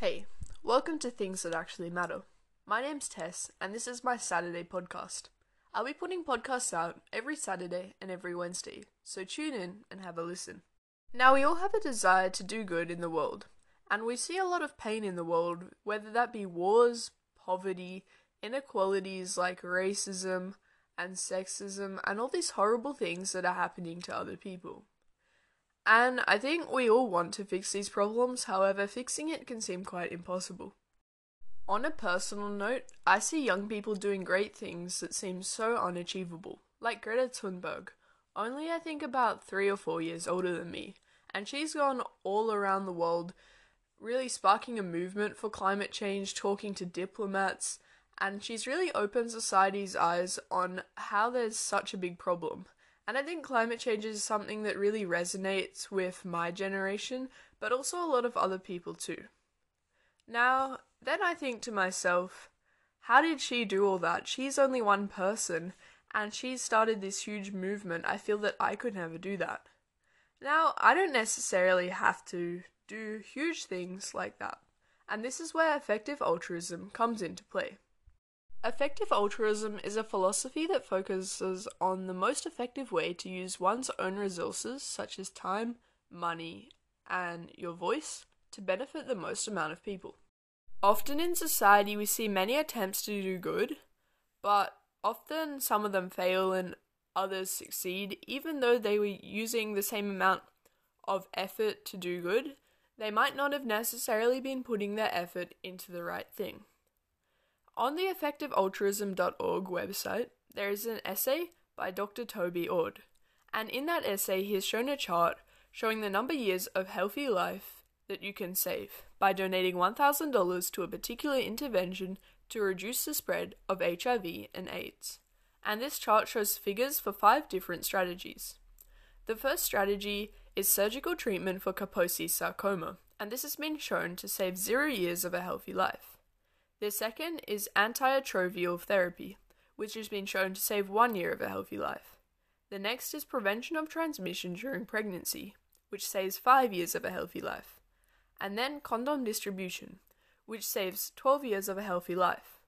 Hey, welcome to Things That Actually Matter. My name's Tess, and this is my Saturday podcast. I'll be putting podcasts out every Saturday and every Wednesday, so tune in and have a listen. Now, we all have a desire to do good in the world, and we see a lot of pain in the world, whether that be wars, poverty, inequalities like racism and sexism, and all these horrible things that are happening to other people. And I think we all want to fix these problems, however, fixing it can seem quite impossible. On a personal note, I see young people doing great things that seem so unachievable, like Greta Thunberg, only I think about three or four years older than me, and she's gone all around the world, really sparking a movement for climate change, talking to diplomats, and she's really opened society's eyes on how there's such a big problem and I think climate change is something that really resonates with my generation, but also a lot of other people too. Now, then I think to myself, how did she do all that? She's only one person, and she started this huge movement. I feel that I could never do that. Now, I don't necessarily have to do huge things like that, and this is where effective altruism comes into play. Effective altruism is a philosophy that focuses on the most effective way to use one's own resources, such as time, money, and your voice, to benefit the most amount of people. Often in society, we see many attempts to do good, but often some of them fail and others succeed, even though they were using the same amount of effort to do good, they might not have necessarily been putting their effort into the right thing. On the effectivealtruism.org website, there is an essay by Dr. Toby Ord, and in that essay, he has shown a chart showing the number years of healthy life that you can save by donating $1,000 to a particular intervention to reduce the spread of HIV and AIDS. And this chart shows figures for five different strategies. The first strategy is surgical treatment for Kaposi sarcoma, and this has been shown to save zero years of a healthy life. The second is antiretroviral therapy, which has been shown to save one year of a healthy life. The next is prevention of transmission during pregnancy, which saves five years of a healthy life. And then condom distribution, which saves 12 years of a healthy life.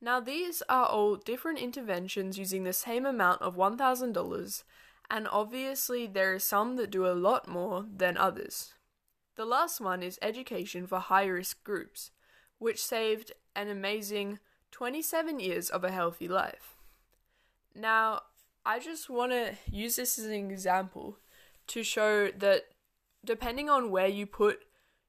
Now, these are all different interventions using the same amount of $1,000, and obviously, there are some that do a lot more than others. The last one is education for high risk groups, which saved an amazing 27 years of a healthy life. Now, I just want to use this as an example to show that depending on where you put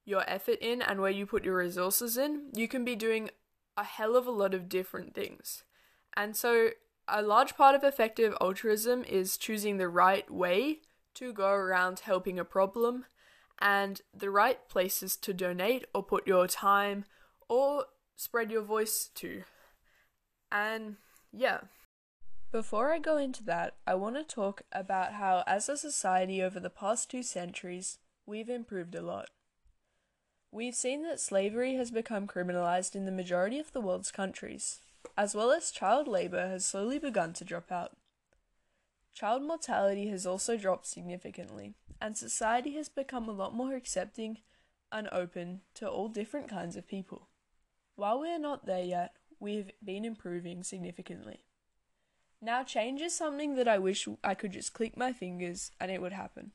your effort in and where you put your resources in, you can be doing a hell of a lot of different things. And so, a large part of effective altruism is choosing the right way to go around helping a problem and the right places to donate or put your time or spread your voice to. And yeah. Before I go into that, I want to talk about how, as a society over the past two centuries, we've improved a lot. We've seen that slavery has become criminalized in the majority of the world's countries, as well as child labor has slowly begun to drop out. Child mortality has also dropped significantly, and society has become a lot more accepting and open to all different kinds of people. While we are not there yet, we've been improving significantly. Now, change is something that I wish I could just click my fingers and it would happen.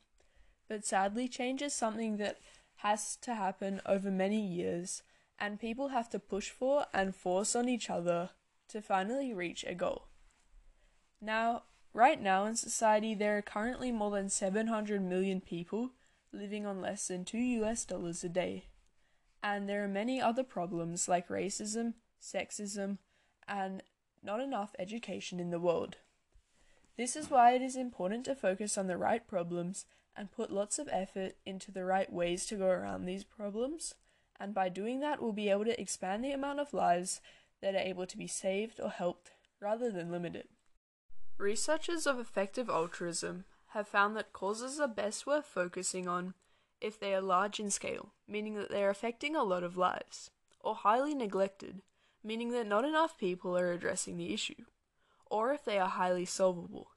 But sadly, change is something that has to happen over many years, and people have to push for and force on each other to finally reach a goal. Now, right now in society, there are currently more than 700 million people living on less than 2 US dollars a day and there are many other problems like racism, sexism, and not enough education in the world. This is why it is important to focus on the right problems and put lots of effort into the right ways to go around these problems, and by doing that, we'll be able to expand the amount of lives that are able to be saved or helped rather than limited. Researchers of effective altruism have found that causes are best worth focusing on if they are large in scale, meaning that they are affecting a lot of lives, or highly neglected, meaning that not enough people are addressing the issue, or if they are highly solvable,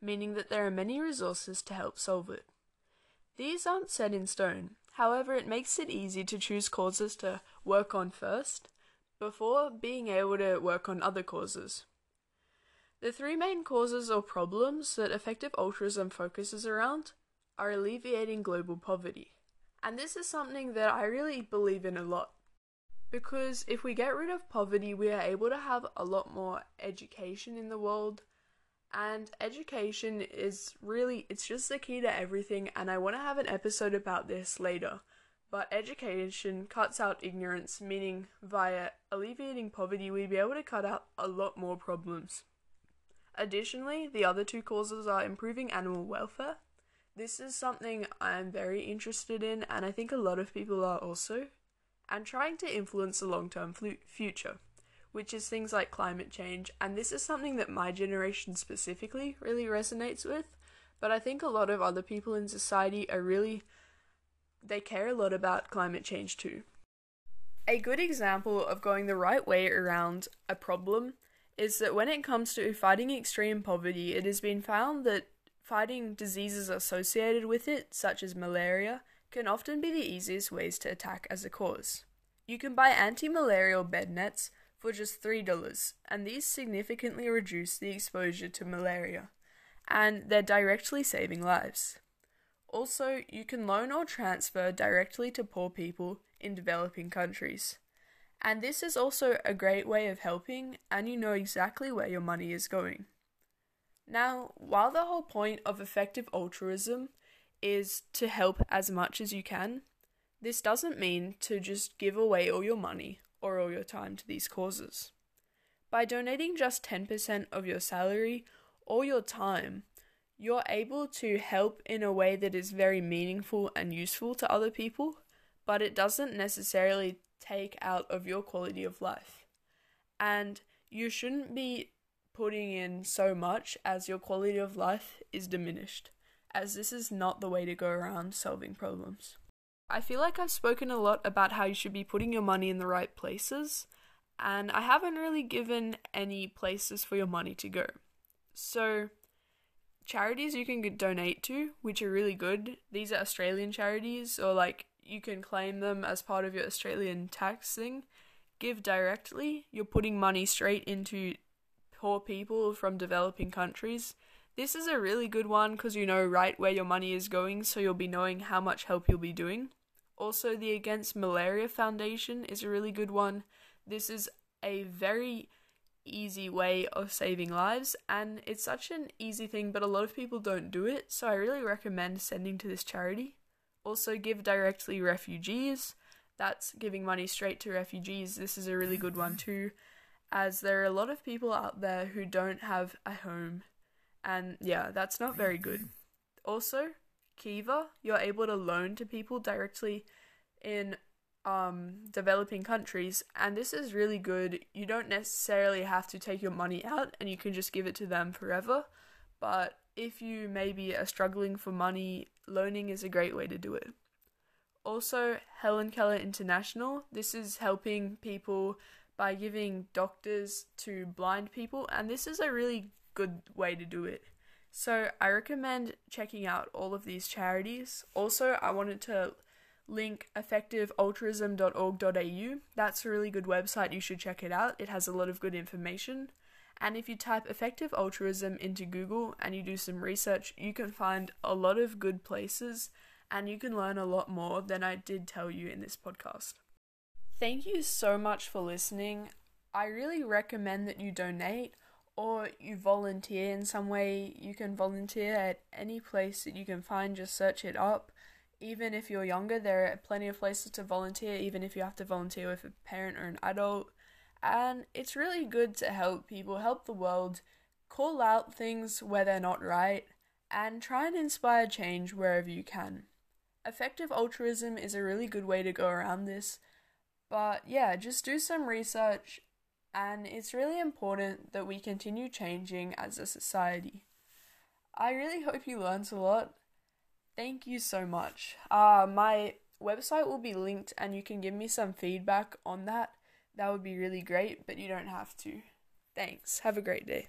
meaning that there are many resources to help solve it. These aren't set in stone, However, it makes it easy to choose causes to work on first before being able to work on other causes. The three main causes or problems that effective altruism focuses around are alleviating global poverty. And this is something that I really believe in a lot. Because if we get rid of poverty, we are able to have a lot more education in the world. And education is really, it's just the key to everything. And I want to have an episode about this later. But education cuts out ignorance, meaning via alleviating poverty, we'd be able to cut out a lot more problems. Additionally, the other two causes are improving animal welfare. This is something I'm very interested in, and I think a lot of people are also, and trying to influence the long term future, which is things like climate change. And this is something that my generation specifically really resonates with, but I think a lot of other people in society are really, they care a lot about climate change too. A good example of going the right way around a problem is that when it comes to fighting extreme poverty, it has been found that fighting diseases associated with it, such as malaria, can often be the easiest ways to attack as a cause. You can buy anti malarial bed nets for just $3, and these significantly reduce the exposure to malaria, and they're directly saving lives. Also, you can loan or transfer directly to poor people in developing countries. And this is also a great way of helping, and you know exactly where your money is going. Now, while the whole point of effective altruism is to help as much as you can, this doesn't mean to just give away all your money or all your time to these causes. By donating just 10% of your salary or your time, you're able to help in a way that is very meaningful and useful to other people, but it doesn't necessarily take out of your quality of life. And you shouldn't be putting in so much as your quality of life is diminished, as this is not the way to go around solving problems. I feel like I've spoken a lot about how you should be putting your money in the right places, and I haven't really given any places for your money to go. So, charities you can donate to, which are really good, these are Australian charities, or like you can claim them as part of your Australian tax thing. Give directly, you're putting money straight into poor people from developing countries. This is a really good one because you know right where your money is going, so you'll be knowing how much help you'll be doing. Also, the Against Malaria Foundation is a really good one. This is a very easy way of saving lives, and it's such an easy thing, but a lot of people don't do it, so I really recommend sending to this charity. Also, give directly refugees. That's giving money straight to refugees. This is a really good one too, as there are a lot of people out there who don't have a home. And yeah, that's not very good. Also, Kiva, you're able to loan to people directly in um, developing countries, and this is really good. You don't necessarily have to take your money out and you can just give it to them forever, but if you maybe are struggling for money, loaning is a great way to do it. Also, Helen Keller International, this is helping people by giving doctors to blind people, and this is a really good way to do it. So, I recommend checking out all of these charities. Also, I wanted to link effectivealtruism.org.au. That's a really good website, you should check it out. It has a lot of good information. And if you type effective altruism into Google and you do some research, you can find a lot of good places and you can learn a lot more than I did tell you in this podcast. Thank you so much for listening. I really recommend that you donate or you volunteer in some way. You can volunteer at any place that you can find, just search it up. Even if you're younger, there are plenty of places to volunteer, even if you have to volunteer with a parent or an adult and it's really good to help people, help the world, call out things where they're not right, and try and inspire change wherever you can. Effective altruism is a really good way to go around this, but yeah, just do some research, and it's really important that we continue changing as a society. I really hope you learned a lot. Thank you so much. Uh, my website will be linked, and you can give me some feedback on that that would be really great, but you don't have to. Thanks. Have a great day.